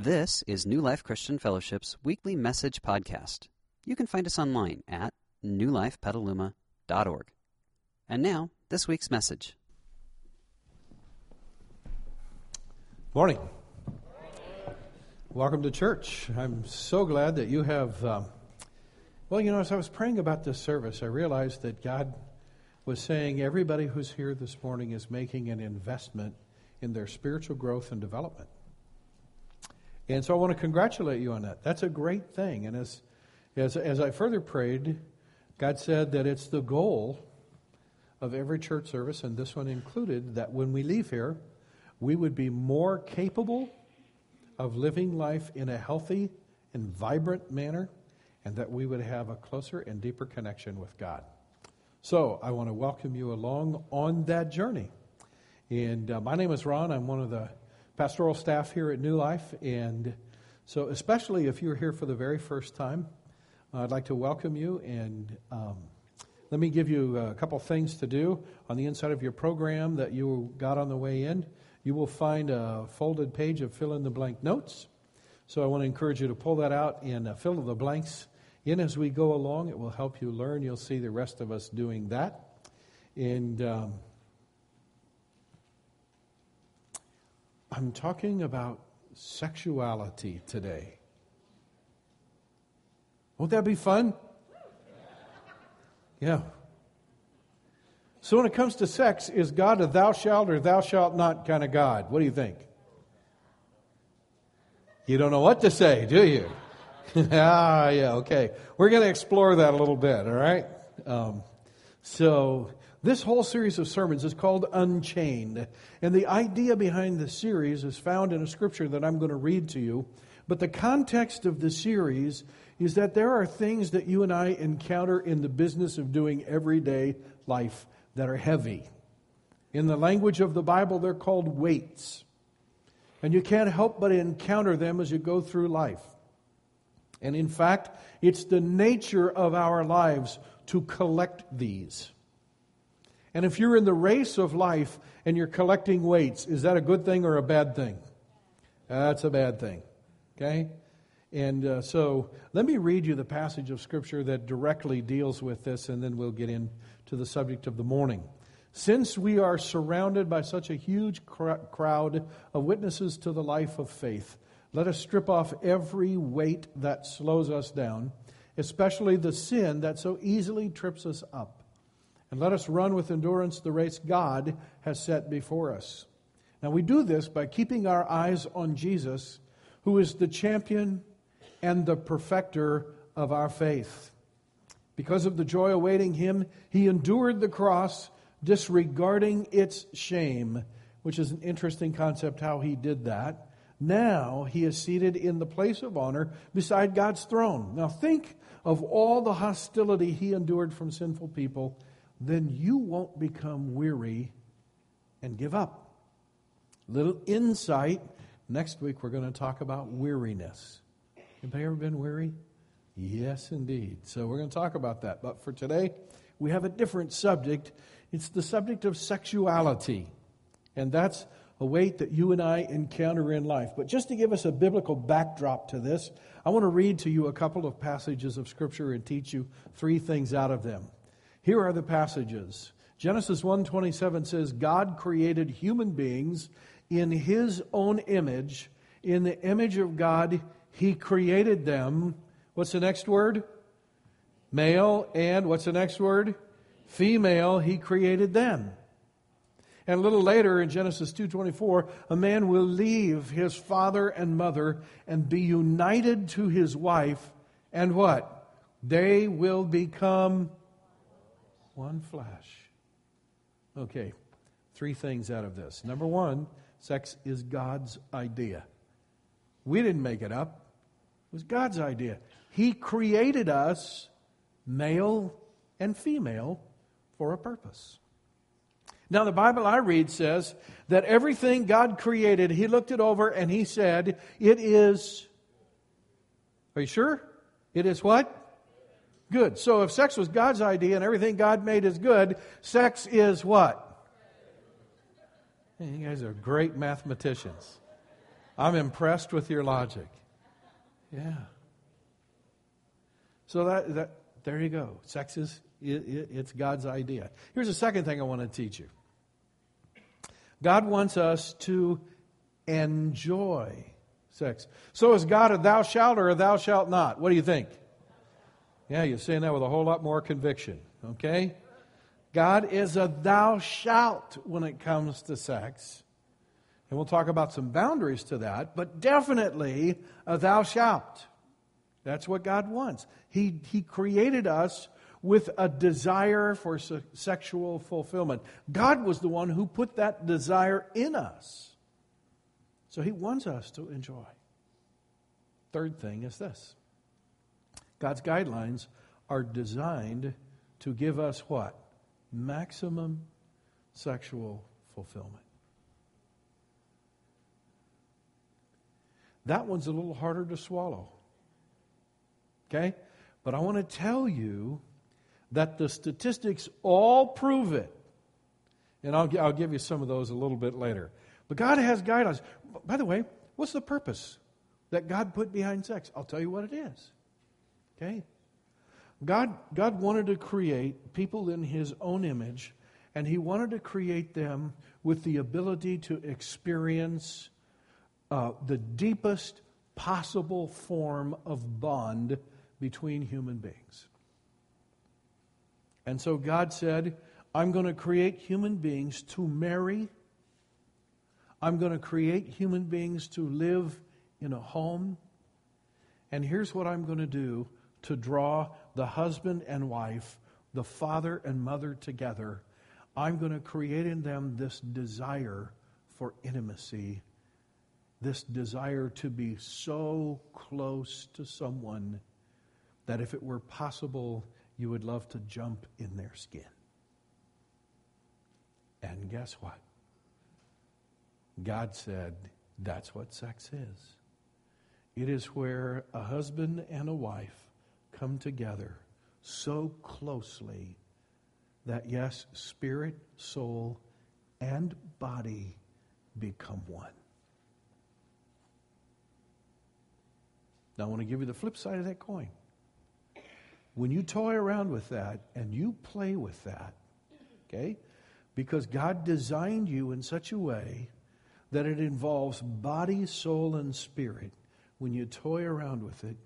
This is New Life Christian Fellowship's weekly message podcast. You can find us online at newlifepetaluma.org. And now, this week's message. Morning. Welcome to church. I'm so glad that you have. Um, well, you know, as I was praying about this service, I realized that God was saying everybody who's here this morning is making an investment in their spiritual growth and development. And so I want to congratulate you on that. That's a great thing. And as, as, as I further prayed, God said that it's the goal of every church service, and this one included, that when we leave here, we would be more capable of living life in a healthy and vibrant manner, and that we would have a closer and deeper connection with God. So I want to welcome you along on that journey. And uh, my name is Ron. I'm one of the pastoral staff here at New Life. And so, especially if you're here for the very first time, I'd like to welcome you. And um, let me give you a couple things to do. On the inside of your program that you got on the way in, you will find a folded page of fill in the blank notes. So, I want to encourage you to pull that out and uh, fill the blanks in as we go along. It will help you learn. You'll see the rest of us doing that. And um, I'm talking about sexuality today. Won't that be fun? Yeah. So when it comes to sex, is God a thou shalt or thou shalt not kind of God? What do you think? You don't know what to say, do you? ah, yeah, okay. We're going to explore that a little bit, all right? Um, so this whole series of sermons is called Unchained. And the idea behind the series is found in a scripture that I'm going to read to you. But the context of the series is that there are things that you and I encounter in the business of doing everyday life that are heavy. In the language of the Bible, they're called weights. And you can't help but encounter them as you go through life. And in fact, it's the nature of our lives to collect these. And if you're in the race of life and you're collecting weights, is that a good thing or a bad thing? That's a bad thing. Okay? And uh, so let me read you the passage of Scripture that directly deals with this, and then we'll get into the subject of the morning. Since we are surrounded by such a huge cr- crowd of witnesses to the life of faith, let us strip off every weight that slows us down, especially the sin that so easily trips us up and let us run with endurance the race God has set before us. Now, we do this by keeping our eyes on Jesus, who is the champion and the perfecter of our faith. Because of the joy awaiting him, he endured the cross, disregarding its shame, which is an interesting concept how he did that. Now he is seated in the place of honor beside God's throne. Now think of all the hostility he endured from sinful people then you won't become weary and give up. Little insight. Next week, we're going to talk about weariness. Have Anybody ever been weary? Yes, indeed. So we're going to talk about that. But for today, we have a different subject. It's the subject of sexuality. And that's a weight that you and I encounter in life. But just to give us a biblical backdrop to this, I want to read to you a couple of passages of Scripture and teach you three things out of them. Here are the passages. Genesis 1:27 says God created human beings in his own image, in the image of God he created them. What's the next word? Male and what's the next word? Female he created them. And a little later in Genesis 2:24, a man will leave his father and mother and be united to his wife and what? They will become one flesh. Okay, three things out of this. Number one, sex is God's idea. We didn't make it up, it was God's idea. He created us, male and female, for a purpose. Now, the Bible I read says that everything God created, He looked it over and He said, It is. Are you sure? It is what? Good. So if sex was God's idea and everything God made is good, sex is what? You guys are great mathematicians. I'm impressed with your logic. Yeah. So that, that there you go. Sex is it, it, it's God's idea. Here's the second thing I want to teach you. God wants us to enjoy sex. So is God a thou shalt or a thou shalt not? What do you think? Yeah, you're saying that with a whole lot more conviction. Okay? God is a thou shalt when it comes to sex. And we'll talk about some boundaries to that, but definitely a thou shalt. That's what God wants. He, he created us with a desire for se- sexual fulfillment. God was the one who put that desire in us. So He wants us to enjoy. Third thing is this God's guidelines are designed to give us what? Maximum sexual fulfillment. That one's a little harder to swallow. Okay? But I want to tell you that the statistics all prove it. And I'll, I'll give you some of those a little bit later. But God has guidelines. By the way, what's the purpose that God put behind sex? I'll tell you what it is. Okay? God, God wanted to create people in His own image, and He wanted to create them with the ability to experience uh, the deepest possible form of bond between human beings. And so God said, I'm going to create human beings to marry. I'm going to create human beings to live in a home. And here's what I'm going to do to draw the husband and wife, the father and mother together. I'm going to create in them this desire for intimacy, this desire to be so close to someone that if it were possible, you would love to jump in their skin. And guess what? God said that's what sex is. It is where a husband and a wife come together so closely that, yes, spirit, soul, and body become one. Now, I want to give you the flip side of that coin. When you toy around with that and you play with that, okay, because God designed you in such a way that it involves body, soul, and spirit, when you toy around with it,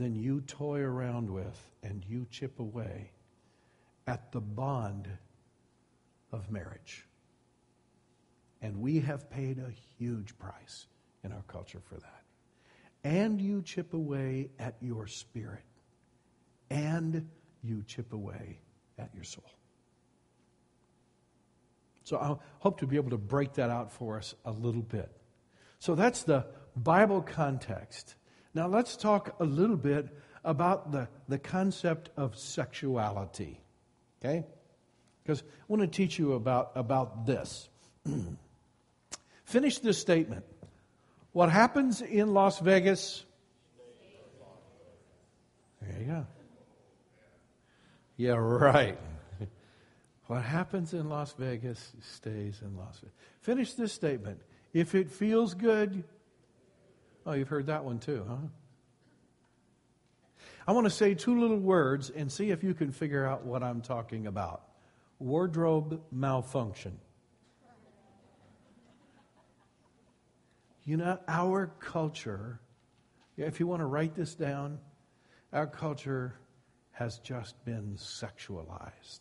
then you toy around with and you chip away at the bond of marriage. And we have paid a huge price in our culture for that. And you chip away at your spirit and you chip away at your soul. So I hope to be able to break that out for us a little bit. So that's the Bible context. Now let's talk a little bit about the, the concept of sexuality. Okay? Because I want to teach you about, about this. Finish this statement. What happens in Las Vegas? There you go. Yeah, right. What happens in Las Vegas stays in Las Vegas. Finish this statement. If it feels good, oh, you've heard that one too, huh? I want to say two little words and see if you can figure out what I'm talking about. Wardrobe malfunction. You know, our culture, if you want to write this down, our culture has just been sexualized.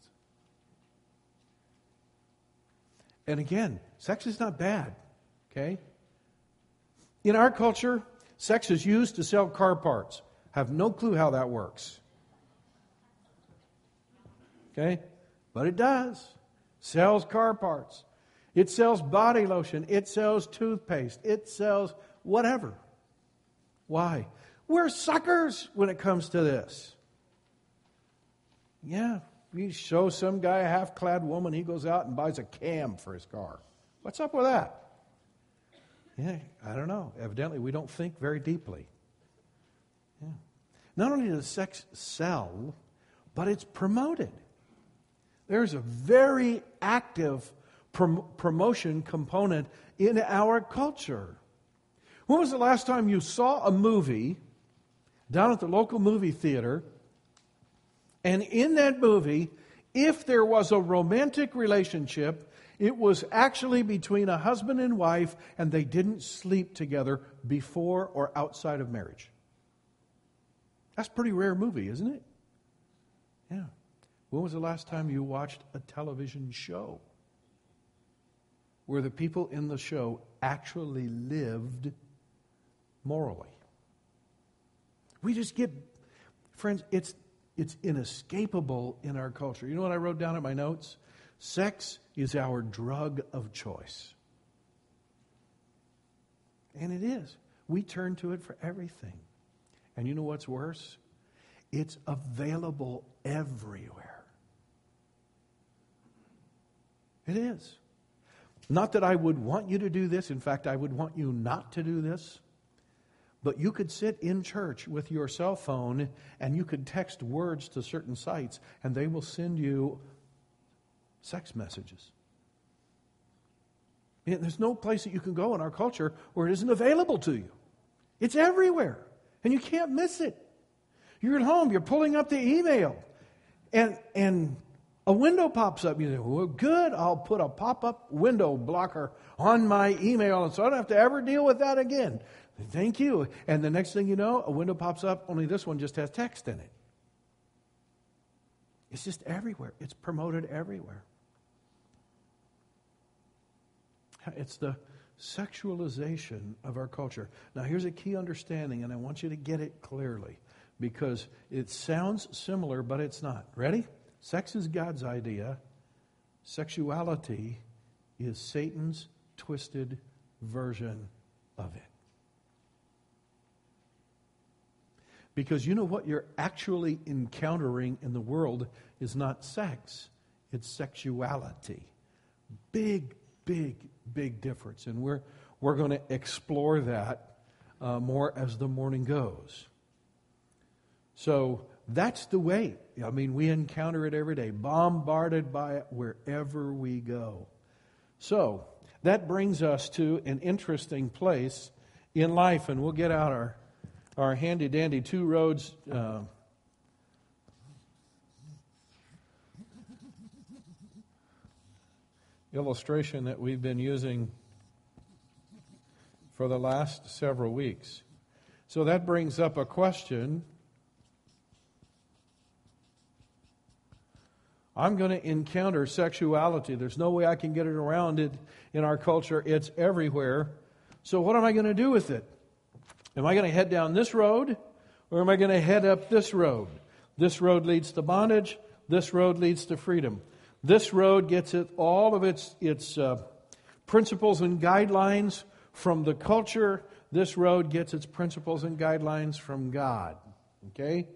And again, sex is not bad, okay? In our culture, sex is used to sell car parts. Have no clue how that works. Okay? But it does. Sells car parts. It sells body lotion. It sells toothpaste. It sells whatever. Why? We're suckers when it comes to this. Yeah, you show some guy a half clad woman, he goes out and buys a cam for his car. What's up with that? Yeah, I don't know. Evidently, we don't think very deeply. Yeah. Not only does sex sell, but it's promoted. There's a very active prom- promotion component in our culture. When was the last time you saw a movie down at the local movie theater? And in that movie, if there was a romantic relationship, it was actually between a husband and wife, and they didn't sleep together before or outside of marriage. That's a pretty rare movie, isn't it? Yeah. When was the last time you watched a television show where the people in the show actually lived morally? We just get, friends, it's, it's inescapable in our culture. You know what I wrote down in my notes? Sex is our drug of choice. And it is. We turn to it for everything. And you know what's worse? It's available everywhere. It is. Not that I would want you to do this. In fact, I would want you not to do this. But you could sit in church with your cell phone and you could text words to certain sites, and they will send you sex messages. There's no place that you can go in our culture where it isn't available to you. It's everywhere, and you can't miss it. You're at home, you're pulling up the email, and, and a window pops up. You say, well, good, I'll put a pop up window blocker on my email, and so I don't have to ever deal with that again. Thank you. And the next thing you know, a window pops up, only this one just has text in it. It's just everywhere, it's promoted everywhere. It's the sexualization of our culture. Now, here's a key understanding, and I want you to get it clearly because it sounds similar, but it's not. Ready? Sex is God's idea, sexuality is Satan's twisted version of it. Because you know what you're actually encountering in the world is not sex, it's sexuality. Big, big, big difference. And we're, we're going to explore that uh, more as the morning goes. So that's the way. I mean, we encounter it every day, bombarded by it wherever we go. So that brings us to an interesting place in life, and we'll get out our, our handy dandy two roads. Uh, illustration that we've been using for the last several weeks. So that brings up a question. I'm going to encounter sexuality. There's no way I can get it around it in our culture. It's everywhere. So, what am I going to do with it? Am I going to head down this road or am I going to head up this road? This road leads to bondage, this road leads to freedom. This road gets it, all of its, its uh, principles and guidelines from the culture. This road gets its principles and guidelines from God. Okay?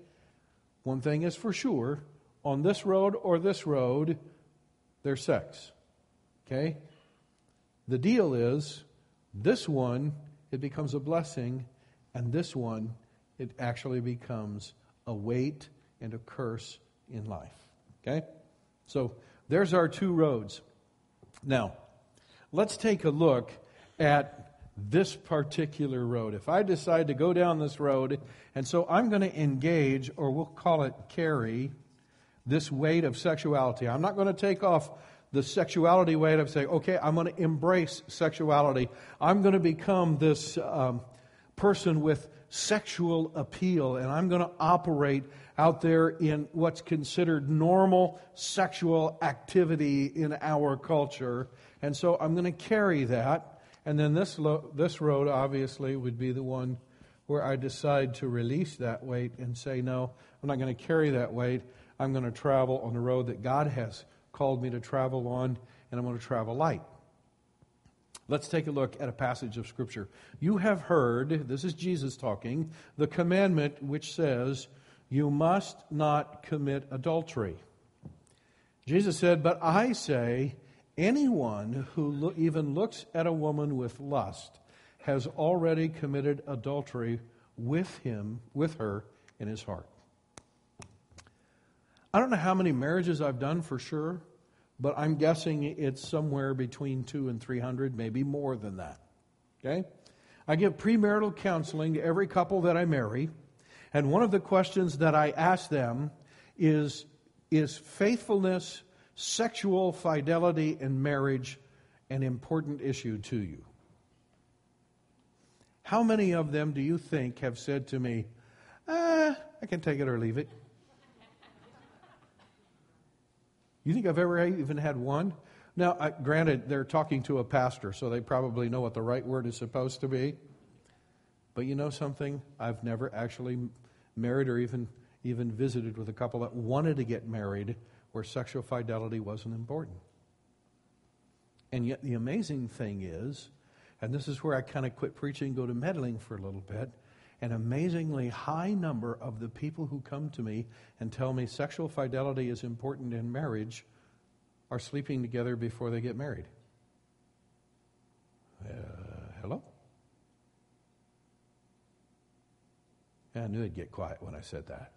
One thing is for sure on this road or this road, there's sex. Okay? The deal is this one, it becomes a blessing, and this one, it actually becomes a weight and a curse in life. Okay? So, there's our two roads. Now, let's take a look at this particular road. If I decide to go down this road, and so I'm going to engage, or we'll call it carry, this weight of sexuality. I'm not going to take off the sexuality weight of saying, okay, I'm going to embrace sexuality. I'm going to become this um, person with sexual appeal, and I'm going to operate out there in what's considered normal sexual activity in our culture. And so I'm going to carry that. And then this, lo- this road, obviously, would be the one where I decide to release that weight and say, no, I'm not going to carry that weight. I'm going to travel on the road that God has called me to travel on, and I'm going to travel light. Let's take a look at a passage of Scripture. You have heard, this is Jesus talking, the commandment which says, you must not commit adultery. Jesus said, But I say, anyone who lo- even looks at a woman with lust has already committed adultery with him, with her in his heart. I don't know how many marriages I've done for sure, but I'm guessing it's somewhere between two and three hundred, maybe more than that. Okay? I give premarital counseling to every couple that I marry. And one of the questions that I ask them is Is faithfulness, sexual fidelity in marriage an important issue to you? How many of them do you think have said to me, ah, I can take it or leave it? You think I've ever even had one? Now, I, granted, they're talking to a pastor, so they probably know what the right word is supposed to be. But you know something? I've never actually married or even, even visited with a couple that wanted to get married where sexual fidelity wasn't important. And yet, the amazing thing is, and this is where I kind of quit preaching, go to meddling for a little bit. An amazingly high number of the people who come to me and tell me sexual fidelity is important in marriage are sleeping together before they get married. Uh, hello? I knew it'd get quiet when I said that.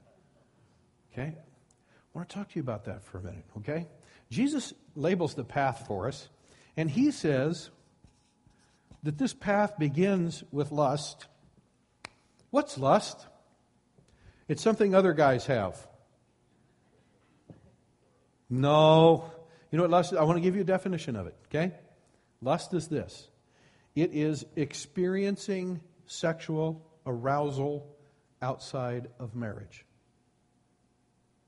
Okay? I want to talk to you about that for a minute, okay? Jesus labels the path for us, and he says that this path begins with lust. What's lust? It's something other guys have. No. You know what lust is? I want to give you a definition of it, okay? Lust is this it is experiencing sexual arousal outside of marriage.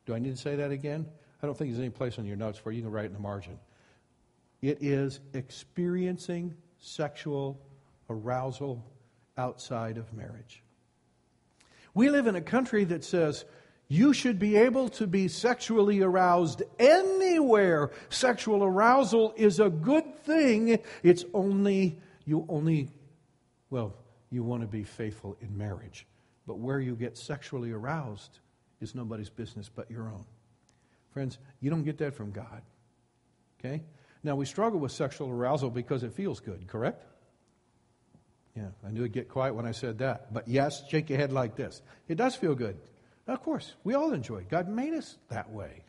Do I need to say that again? I don't think there's any place on your notes where you can write in the margin. It is experiencing sexual arousal outside of marriage. We live in a country that says you should be able to be sexually aroused anywhere. Sexual arousal is a good thing. It's only, you only, well, you want to be faithful in marriage. But where you get sexually aroused is nobody's business but your own. Friends, you don't get that from God. Okay? Now, we struggle with sexual arousal because it feels good, correct? Yeah, I knew it'd get quiet when I said that. But yes, shake your head like this. It does feel good. Of course, we all enjoy it. God made us that way.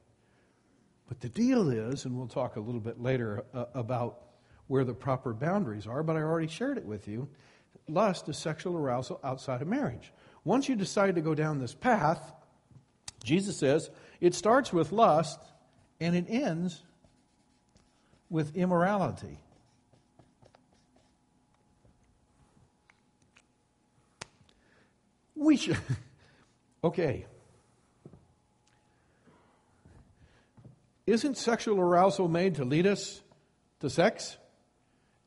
But the deal is, and we'll talk a little bit later uh, about where the proper boundaries are, but I already shared it with you. Lust is sexual arousal outside of marriage. Once you decide to go down this path, Jesus says it starts with lust and it ends with immorality. We should. Okay. Isn't sexual arousal made to lead us to sex?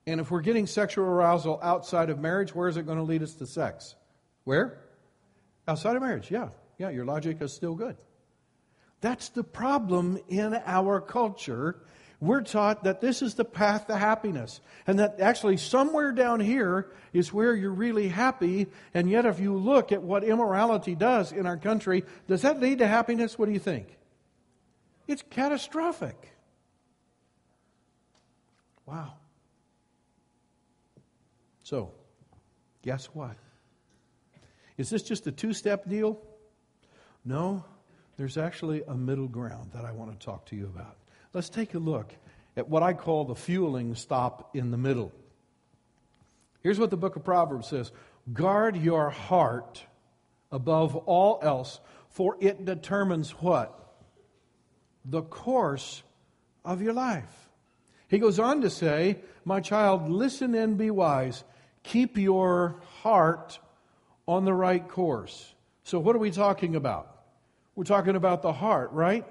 And if we're getting sexual arousal outside of marriage, where is it going to lead us to sex? Where? Outside of marriage, yeah. Yeah, your logic is still good. That's the problem in our culture. We're taught that this is the path to happiness, and that actually somewhere down here is where you're really happy. And yet, if you look at what immorality does in our country, does that lead to happiness? What do you think? It's catastrophic. Wow. So, guess what? Is this just a two step deal? No, there's actually a middle ground that I want to talk to you about. Let's take a look at what I call the fueling stop in the middle. Here's what the book of Proverbs says Guard your heart above all else, for it determines what? The course of your life. He goes on to say, My child, listen and be wise. Keep your heart on the right course. So, what are we talking about? We're talking about the heart, right?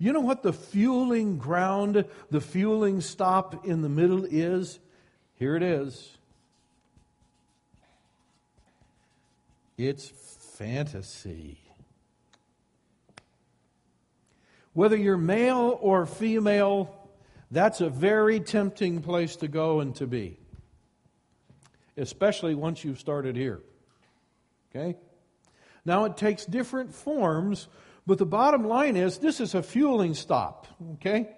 You know what the fueling ground, the fueling stop in the middle is? Here it is. It's fantasy. Whether you're male or female, that's a very tempting place to go and to be, especially once you've started here. Okay? Now it takes different forms, but the bottom line is this is a fueling stop. Okay?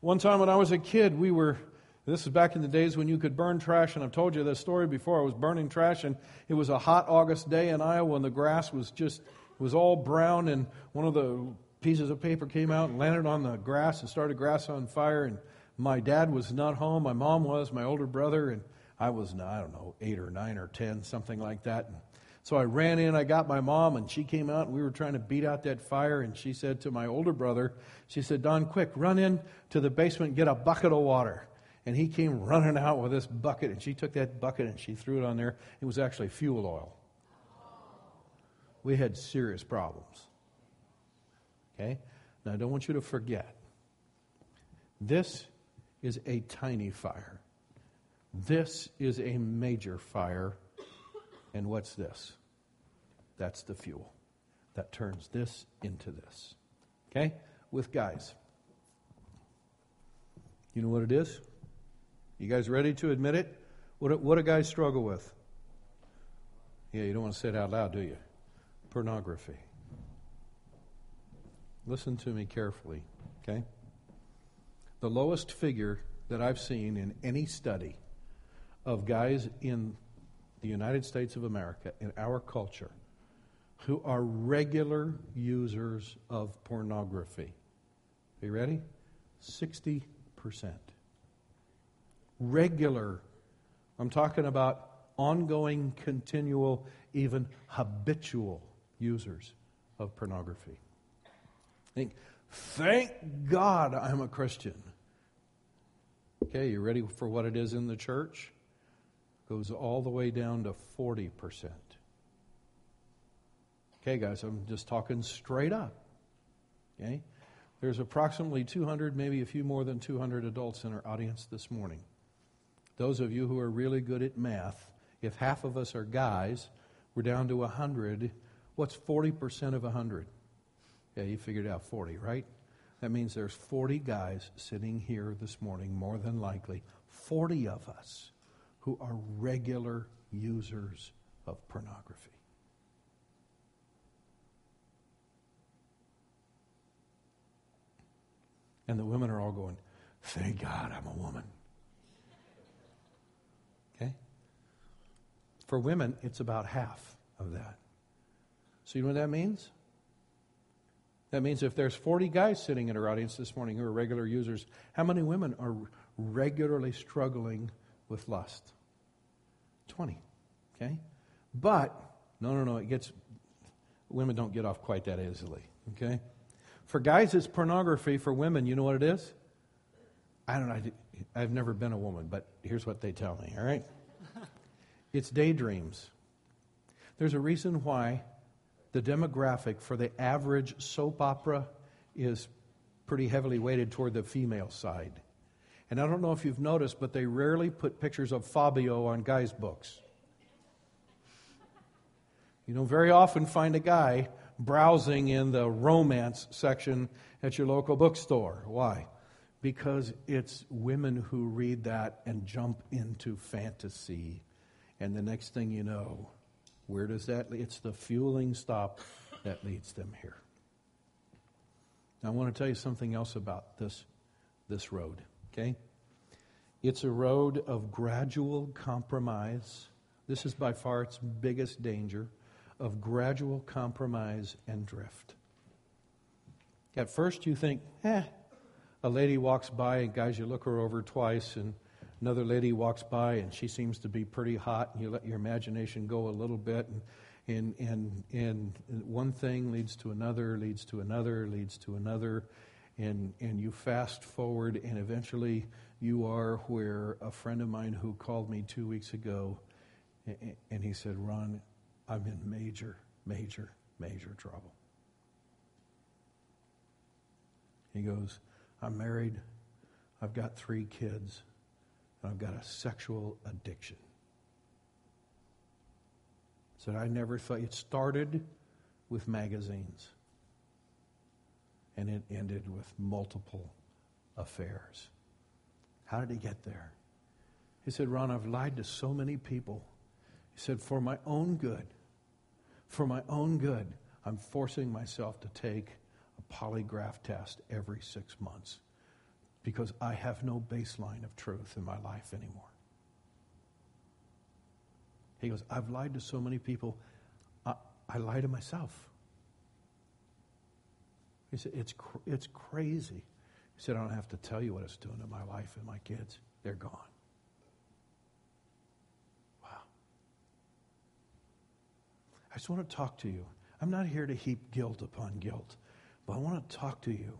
One time when I was a kid, we were, this is back in the days when you could burn trash, and I've told you this story before. I was burning trash, and it was a hot August day in Iowa, and the grass was just, it was all brown, and one of the pieces of paper came out and landed on the grass and started grass on fire, and my dad was not home. My mom was, my older brother, and I was, I don't know, eight or nine or ten, something like that. And so I ran in, I got my mom, and she came out, and we were trying to beat out that fire. And she said to my older brother, she said, Don, quick, run in to the basement get a bucket of water. And he came running out with this bucket, and she took that bucket and she threw it on there. It was actually fuel oil. We had serious problems. Okay? Now, I don't want you to forget this is a tiny fire. This is a major fire. And what's this? That's the fuel that turns this into this. Okay? With guys. You know what it is? You guys ready to admit it? What, what do guys struggle with? Yeah, you don't want to say it out loud, do you? Pornography. Listen to me carefully, okay? The lowest figure that I've seen in any study of guys in the United States of America, in our culture, who are regular users of pornography. Are you ready? 60%. Regular. I'm talking about ongoing, continual, even habitual users of pornography. Think, thank God I'm a Christian. Okay, you ready for what it is in the church? Goes all the way down to 40%. Okay, guys, I'm just talking straight up. Okay? There's approximately 200, maybe a few more than 200 adults in our audience this morning. Those of you who are really good at math, if half of us are guys, we're down to 100. What's 40% of 100? Yeah, you figured out 40, right? That means there's 40 guys sitting here this morning, more than likely, 40 of us who are regular users of pornography. And the women are all going, Thank God I'm a woman. Okay? For women, it's about half of that. So, you know what that means? That means if there's 40 guys sitting in our audience this morning who are regular users, how many women are regularly struggling with lust? 20. Okay? But, no, no, no, it gets, women don't get off quite that easily. Okay? For guys, it's pornography. For women, you know what it is? I don't know. I've never been a woman, but here's what they tell me, all right? it's daydreams. There's a reason why the demographic for the average soap opera is pretty heavily weighted toward the female side. And I don't know if you've noticed, but they rarely put pictures of Fabio on guys' books. You don't very often find a guy browsing in the romance section at your local bookstore. Why? Because it's women who read that and jump into fantasy. And the next thing you know, where does that lead? It's the fueling stop that leads them here. Now, I want to tell you something else about this, this road, okay? It's a road of gradual compromise. This is by far its biggest danger of gradual compromise and drift. At first, you think, eh, a lady walks by, and guys, you look her over twice, and another lady walks by and she seems to be pretty hot and you let your imagination go a little bit and and and, and one thing leads to another leads to another leads to another and and you fast forward and eventually you are where a friend of mine who called me 2 weeks ago and he said ron i'm in major major major trouble. He goes i'm married. I've got 3 kids. And I've got a sexual addiction. Said, I never thought it started with magazines and it ended with multiple affairs. How did he get there? He said, Ron, I've lied to so many people. He said, for my own good, for my own good, I'm forcing myself to take a polygraph test every six months because I have no baseline of truth in my life anymore. He goes, I've lied to so many people, I, I lie to myself. He said, It's, cr- it's crazy. He said, I don't have to tell you what it's doing to my wife and my kids. They're gone. Wow. I just want to talk to you. I'm not here to heap guilt upon guilt, but I want to talk to you.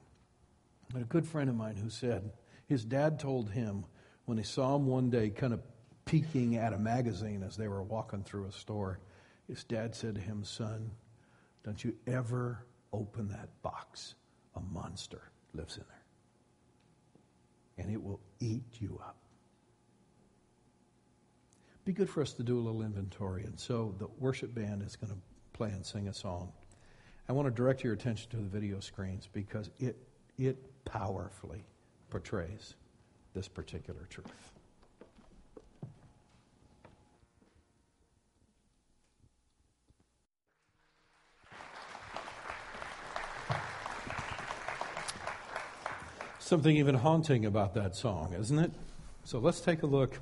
a good friend of mine who said his dad told him when he saw him one day kind of peeking at a magazine as they were walking through a store, his dad said to him, Son, don't you ever open that box. A monster lives in there. And it will eat you up. Be good for us to do a little inventory. And so the worship band is going to play and sing a song. I want to direct your attention to the video screens because it, it powerfully portrays this particular truth. Something even haunting about that song, isn't it? So let's take a look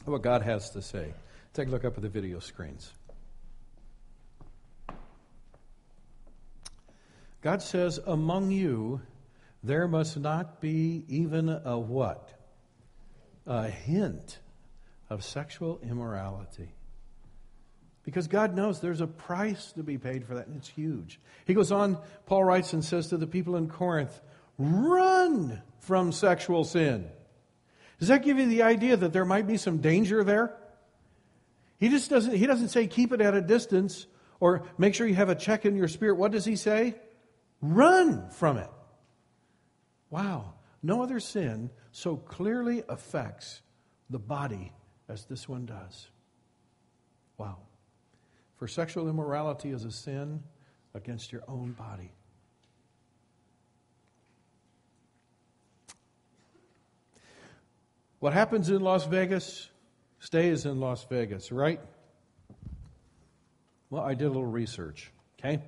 at what God has to say. Take a look up at the video screens. God says, Among you, there must not be even a what? A hint of sexual immorality. Because God knows there's a price to be paid for that, and it's huge. He goes on, Paul writes and says to the people in Corinth, Run from sexual sin. Does that give you the idea that there might be some danger there? He just doesn't, he doesn't say keep it at a distance or make sure you have a check in your spirit. What does he say? Run from it. Wow. No other sin so clearly affects the body as this one does. Wow. For sexual immorality is a sin against your own body. What happens in Las Vegas stays in Las Vegas, right? Well, I did a little research, okay?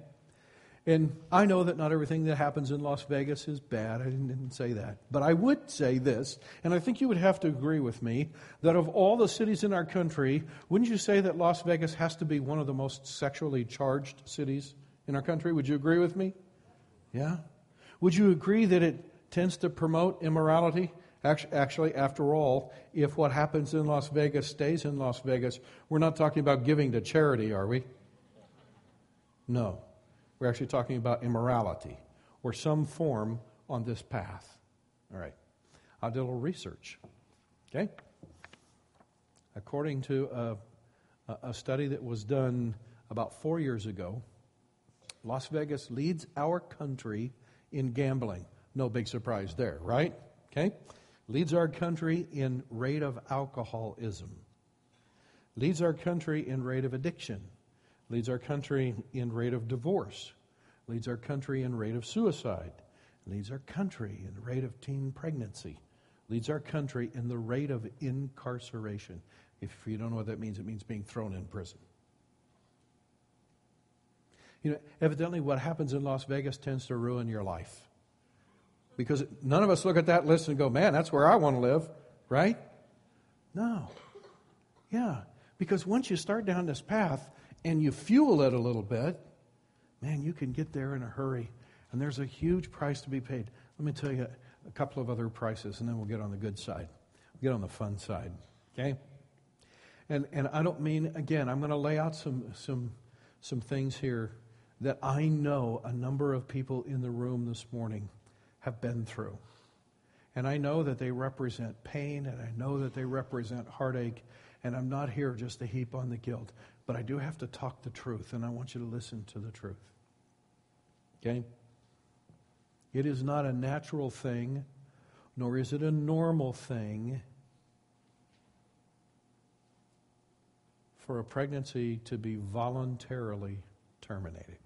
And I know that not everything that happens in Las Vegas is bad. I didn't, didn't, say that. But I would say this, and I think you would have to agree with me, that of all the cities in our country, wouldn't you say that Las Vegas has to be one of the most sexually charged cities in our country? Would you agree with me? Yeah? Would you agree that it tends to promote immorality? Actually, after all, if what happens in Las Vegas stays in Las Vegas, we're not talking about giving to charity, are we? No. We're actually talking about immorality or some form on this path. All right. I did a little research. Okay? According to a, a study that was done about four years ago, Las Vegas leads our country in gambling. No big surprise there, right? Okay? Leads our country in rate of alcoholism. Leads our country in rate of addiction leads our country in rate of divorce, leads our country in rate of suicide, leads our country in rate of teen pregnancy, leads our country in the rate of incarceration. If you don't know what that means, it means being thrown in prison. You know, evidently, what happens in Las Vegas tends to ruin your life. Because none of us look at that list and go, man, that's where I want to live, right? No. Yeah. Because once you start down this path, and you fuel it a little bit, man, you can get there in a hurry. And there's a huge price to be paid. Let me tell you a couple of other prices, and then we'll get on the good side. We'll get on the fun side. Okay? And, and I don't mean, again, I'm going to lay out some, some, some things here that I know a number of people in the room this morning have been through. And I know that they represent pain, and I know that they represent heartache, and I'm not here just to heap on the guilt. But I do have to talk the truth, and I want you to listen to the truth. Okay? It is not a natural thing, nor is it a normal thing for a pregnancy to be voluntarily terminated.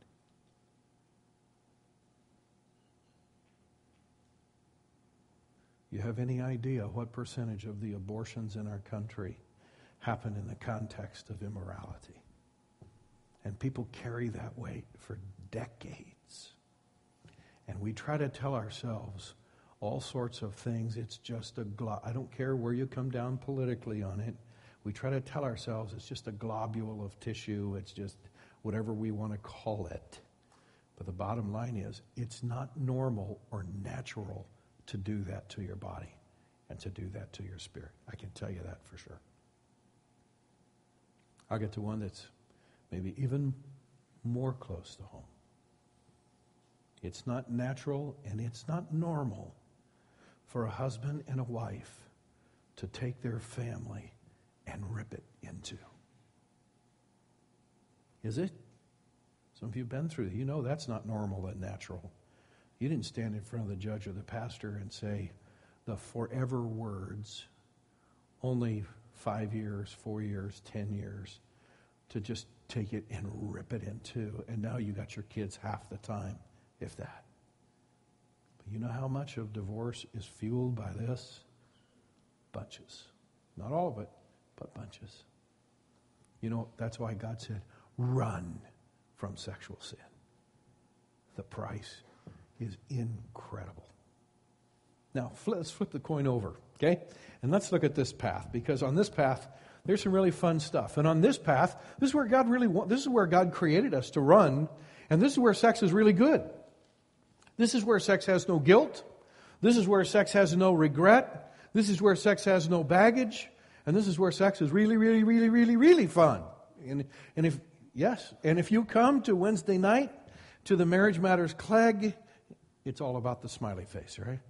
You have any idea what percentage of the abortions in our country happen in the context of immorality. And people carry that weight for decades. And we try to tell ourselves all sorts of things. It's just a glo- I don't care where you come down politically on it. We try to tell ourselves it's just a globule of tissue. It's just whatever we want to call it. But the bottom line is, it's not normal or natural to do that to your body and to do that to your spirit. I can tell you that for sure. I'll get to one that's maybe even more close to home. It's not natural and it's not normal for a husband and a wife to take their family and rip it into. Is it? Some of you have been through it. You know that's not normal and natural. You didn't stand in front of the judge or the pastor and say the forever words, only five years, four years, ten years, to just take it and rip it in two. And now you got your kids half the time, if that. But you know how much of divorce is fueled by this? Bunches. Not all of it, but bunches. You know, that's why God said, run from sexual sin. The price is incredible. Now, let's flip the coin over, okay? And let's look at this path, because on this path, there's some really fun stuff. And on this path, this is where God really wants, this is where God created us to run, and this is where sex is really good. This is where sex has no guilt. This is where sex has no regret. This is where sex has no baggage. And this is where sex is really, really, really, really, really fun. And, and if, yes, and if you come to Wednesday night to the Marriage Matters Clegg, it's all about the smiley face, right?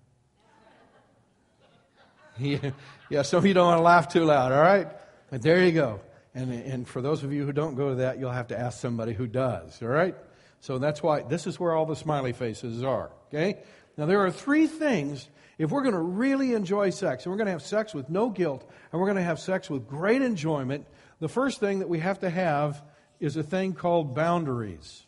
yeah, yeah, of you don't want to laugh too loud, all right? But there you go. And, and for those of you who don't go to that, you'll have to ask somebody who does, all right? So that's why this is where all the smiley faces are, okay? Now, there are three things if we're going to really enjoy sex, and we're going to have sex with no guilt, and we're going to have sex with great enjoyment, the first thing that we have to have is a thing called boundaries.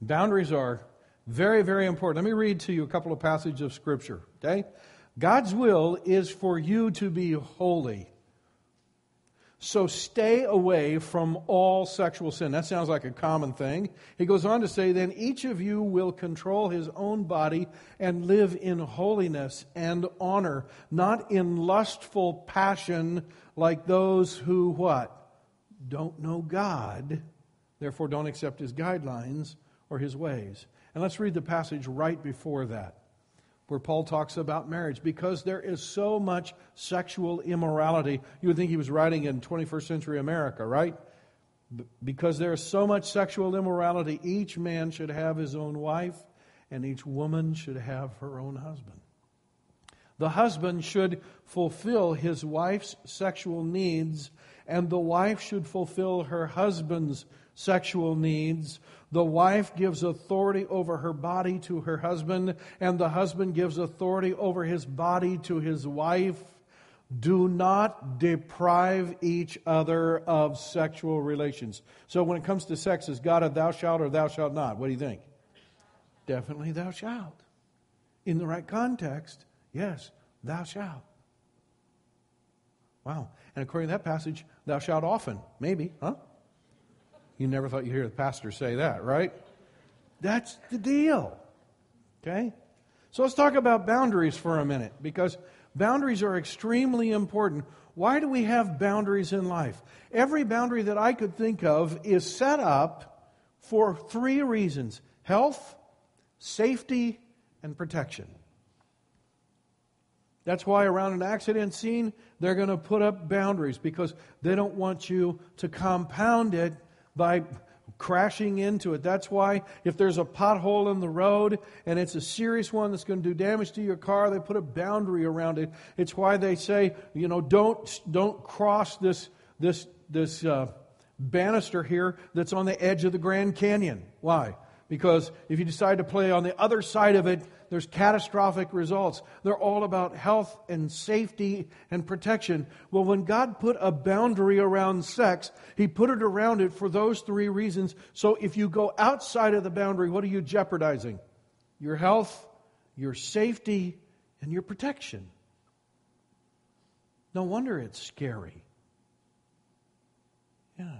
Boundaries are very, very important. Let me read to you a couple of passages of Scripture, okay? God's will is for you to be holy. So stay away from all sexual sin. That sounds like a common thing. He goes on to say, then each of you will control his own body and live in holiness and honor, not in lustful passion like those who what? Don't know God, therefore don't accept his guidelines or his ways. And let's read the passage right before that where Paul talks about marriage because there is so much sexual immorality. You would think he was writing in 21st century America, right? Because there is so much sexual immorality, each man should have his own wife and each woman should have her own husband. The husband should fulfill his wife's sexual needs, and the wife should fulfill her husband's sexual needs the wife gives authority over her body to her husband, and the husband gives authority over his body to his wife. Do not deprive each other of sexual relations. So, when it comes to sex, is God a thou shalt or thou shalt not? What do you think? Definitely thou shalt. In the right context, yes, thou shalt. Wow. And according to that passage, thou shalt often. Maybe, huh? You never thought you'd hear the pastor say that, right? That's the deal. Okay? So let's talk about boundaries for a minute because boundaries are extremely important. Why do we have boundaries in life? Every boundary that I could think of is set up for three reasons health, safety, and protection. That's why around an accident scene, they're going to put up boundaries because they don't want you to compound it by crashing into it. That's why if there's a pothole in the road and it's a serious one that's going to do damage to your car, they put a boundary around it. It's why they say, you know, don't don't cross this this this uh, banister here that's on the edge of the Grand Canyon. Why? Because if you decide to play on the other side of it, there's catastrophic results. They're all about health and safety and protection. Well, when God put a boundary around sex, He put it around it for those three reasons. So if you go outside of the boundary, what are you jeopardizing? Your health, your safety, and your protection. No wonder it's scary. Yeah.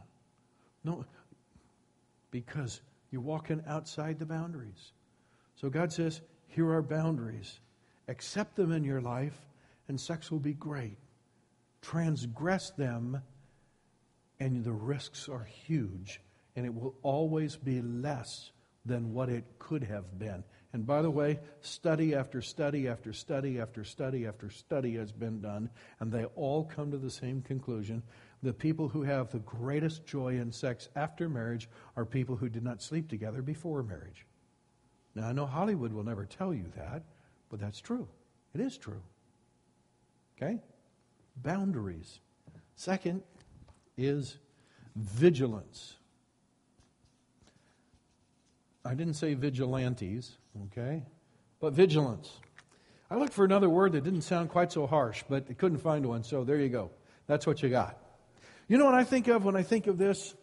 No, because you're walking outside the boundaries. So God says, here are boundaries. Accept them in your life, and sex will be great. Transgress them, and the risks are huge, and it will always be less than what it could have been. And by the way, study after study after study after study after study has been done, and they all come to the same conclusion. The people who have the greatest joy in sex after marriage are people who did not sleep together before marriage. Now, I know Hollywood will never tell you that, but that's true. It is true. Okay? Boundaries. Second is vigilance. I didn't say vigilantes, okay? But vigilance. I looked for another word that didn't sound quite so harsh, but I couldn't find one, so there you go. That's what you got. You know what I think of when I think of this?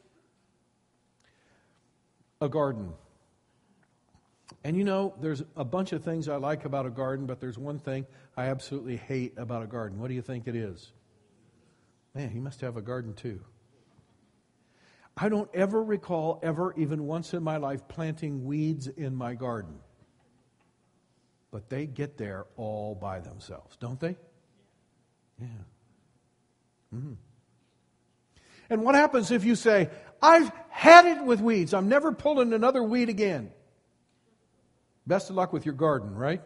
A garden. And you know, there's a bunch of things I like about a garden, but there's one thing I absolutely hate about a garden. What do you think it is? Man, he must have a garden too. I don't ever recall, ever, even once in my life, planting weeds in my garden. But they get there all by themselves, don't they? Yeah. Mm-hmm. And what happens if you say, I've had it with weeds, I'm never pulling another weed again? Best of luck with your garden, right?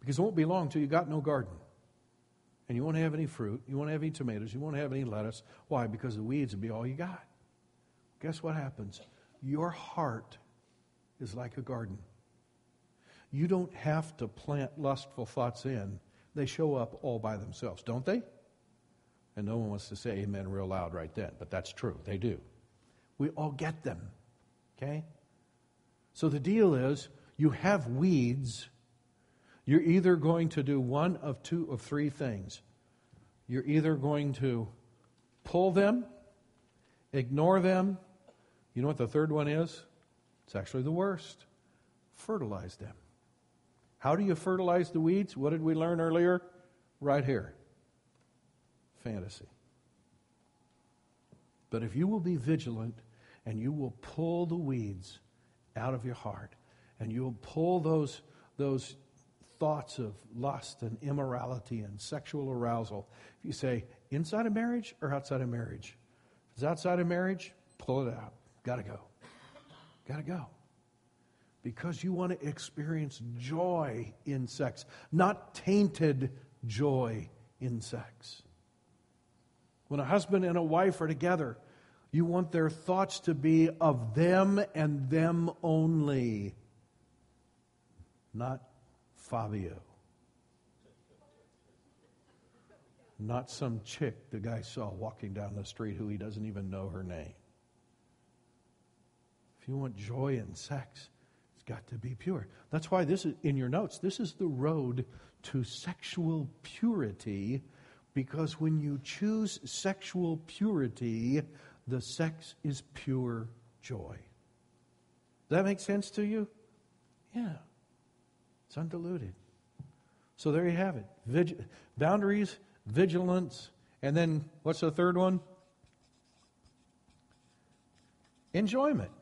Because it won't be long till you got no garden. And you won't have any fruit, you won't have any tomatoes, you won't have any lettuce. Why? Because the weeds will be all you got guess what happens? Your heart is like a garden. You don't have to plant lustful thoughts in, they show up all by themselves, don't they? And no one wants to say amen real loud right then, but that's true. They do. We all get them. Okay? So the deal is you have weeds. You're either going to do one of two of three things. You're either going to pull them, ignore them, you know what the third one is? It's actually the worst. Fertilize them. How do you fertilize the weeds? What did we learn earlier? Right here. Fantasy. But if you will be vigilant and you will pull the weeds out of your heart and you'll pull those, those thoughts of lust and immorality and sexual arousal, if you say inside of marriage or outside of marriage, if it's outside of marriage, pull it out. Got to go. Got to go. Because you want to experience joy in sex, not tainted joy in sex. When a husband and a wife are together, you want their thoughts to be of them and them only, not Fabio. Not some chick the guy saw walking down the street who he doesn't even know her name. If you want joy in sex, it's got to be pure. That's why this is in your notes. This is the road to sexual purity because when you choose sexual purity, the sex is pure joy. Does that make sense to you? Yeah. It's undiluted. So there you have it. Boundaries, vigilance, and then what's the third one? Enjoyment.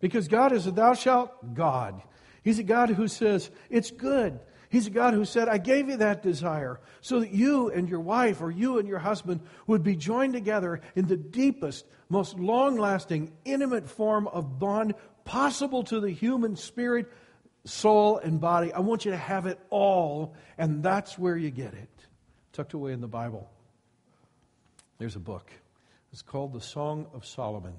Because God is a thou shalt God. He's a God who says, it's good. He's a God who said, I gave you that desire so that you and your wife or you and your husband would be joined together in the deepest, most long lasting, intimate form of bond possible to the human spirit, soul, and body. I want you to have it all, and that's where you get it. Tucked away in the Bible. There's a book. It's called The Song of Solomon.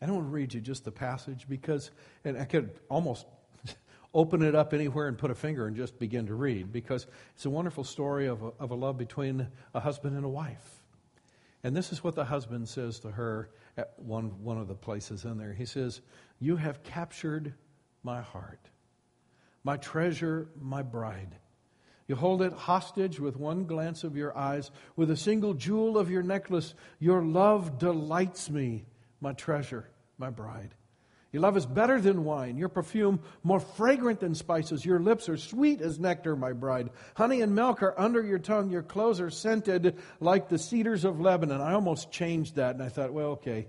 I don't want to read you just the passage because, and I could almost open it up anywhere and put a finger and just begin to read because it's a wonderful story of a, of a love between a husband and a wife. And this is what the husband says to her at one, one of the places in there. He says, You have captured my heart, my treasure, my bride. You hold it hostage with one glance of your eyes, with a single jewel of your necklace. Your love delights me my treasure, my bride. Your love is better than wine, your perfume more fragrant than spices. Your lips are sweet as nectar, my bride. Honey and milk are under your tongue. Your clothes are scented like the cedars of Lebanon. I almost changed that, and I thought, well, okay.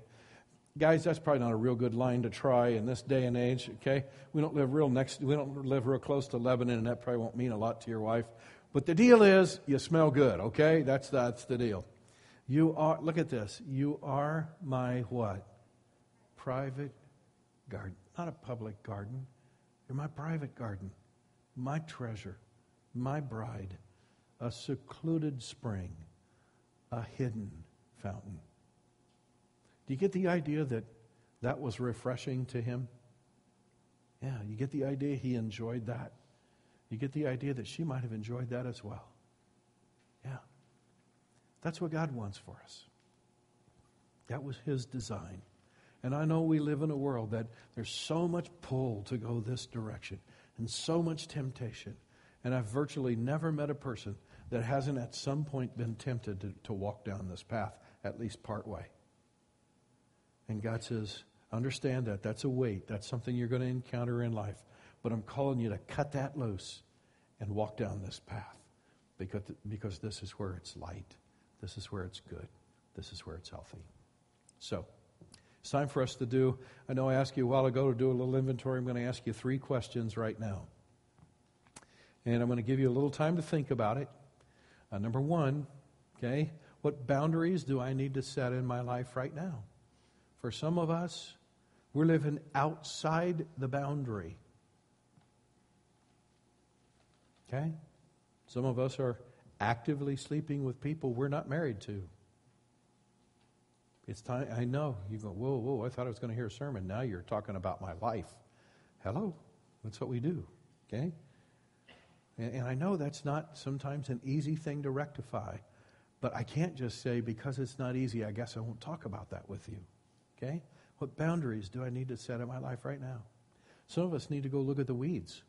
Guys, that's probably not a real good line to try in this day and age, okay? We don't live real next we don't live real close to Lebanon, and that probably won't mean a lot to your wife. But the deal is you smell good, okay? That's that's the deal. You are, look at this. You are my what? Private garden. not a public garden. You're my private garden, my treasure, my bride, a secluded spring, a hidden fountain. Do you get the idea that that was refreshing to him? Yeah, you get the idea he enjoyed that. You get the idea that she might have enjoyed that as well. Yeah. That's what God wants for us. That was his design. And I know we live in a world that there's so much pull to go this direction and so much temptation. And I've virtually never met a person that hasn't at some point been tempted to, to walk down this path, at least part way. And God says, understand that. That's a weight. That's something you're going to encounter in life. But I'm calling you to cut that loose and walk down this path because, because this is where it's light. This is where it's good. This is where it's healthy. So, it's time for us to do. I know I asked you a while ago to do a little inventory. I'm going to ask you three questions right now. And I'm going to give you a little time to think about it. Uh, number one, okay, what boundaries do I need to set in my life right now? For some of us, we're living outside the boundary. Okay? Some of us are actively sleeping with people we're not married to. It's time, I know. You go, whoa, whoa, I thought I was going to hear a sermon. Now you're talking about my life. Hello? That's what we do. Okay? And, and I know that's not sometimes an easy thing to rectify. But I can't just say, because it's not easy, I guess I won't talk about that with you. Okay? What boundaries do I need to set in my life right now? Some of us need to go look at the weeds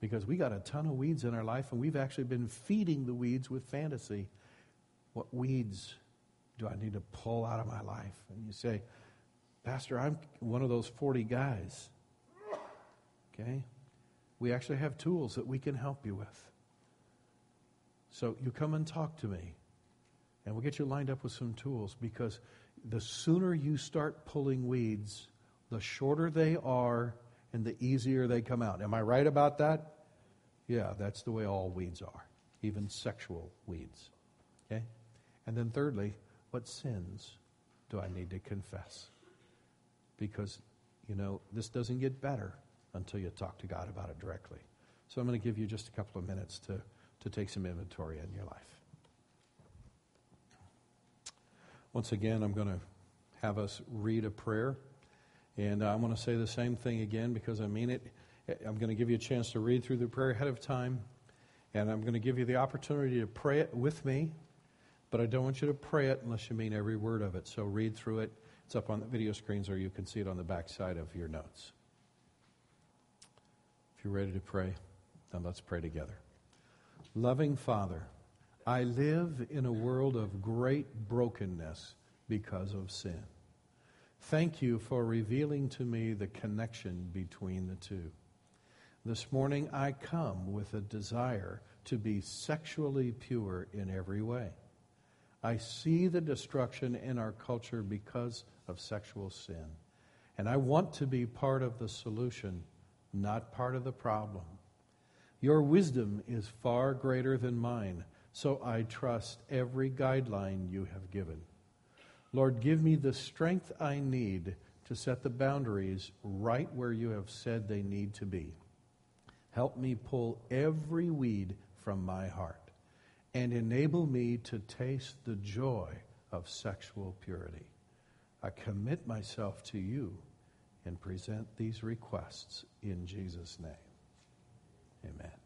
because we got a ton of weeds in our life and we've actually been feeding the weeds with fantasy. What weeds do I need to pull out of my life? And you say, Pastor, I'm one of those 40 guys. Okay? We actually have tools that we can help you with. So you come and talk to me, and we'll get you lined up with some tools because the sooner you start pulling weeds, the shorter they are and the easier they come out. Am I right about that? Yeah, that's the way all weeds are, even sexual weeds. Okay? And then, thirdly, what sins do I need to confess? Because, you know, this doesn't get better until you talk to God about it directly. So I'm going to give you just a couple of minutes to, to take some inventory in your life. Once again, I'm going to have us read a prayer. And uh, I'm going to say the same thing again because I mean it. Eh, I'm going to give you a chance to read through the prayer ahead of time. And I'm going to give you the opportunity to pray it with me. But I don't want you to pray it unless you mean every word of it. So read through it. It's up on the video screens or you can see it on the back side of your notes. If you're ready to pray, then let's pray together. Loving Father, I live in a world of great brokenness because of sin. Thank you for revealing to me the connection between the two. This morning I come with a desire to be sexually pure in every way. I see the destruction in our culture because of sexual sin. And I want to be part of the solution, not part of the problem. Your wisdom is far greater than mine, so I trust every guideline you have given. Lord, give me the strength I need to set the boundaries right where you have said they need to be. Help me pull every weed from my heart and enable me to taste the joy of sexual purity. I commit myself to you and present these requests in Jesus' name. Amen.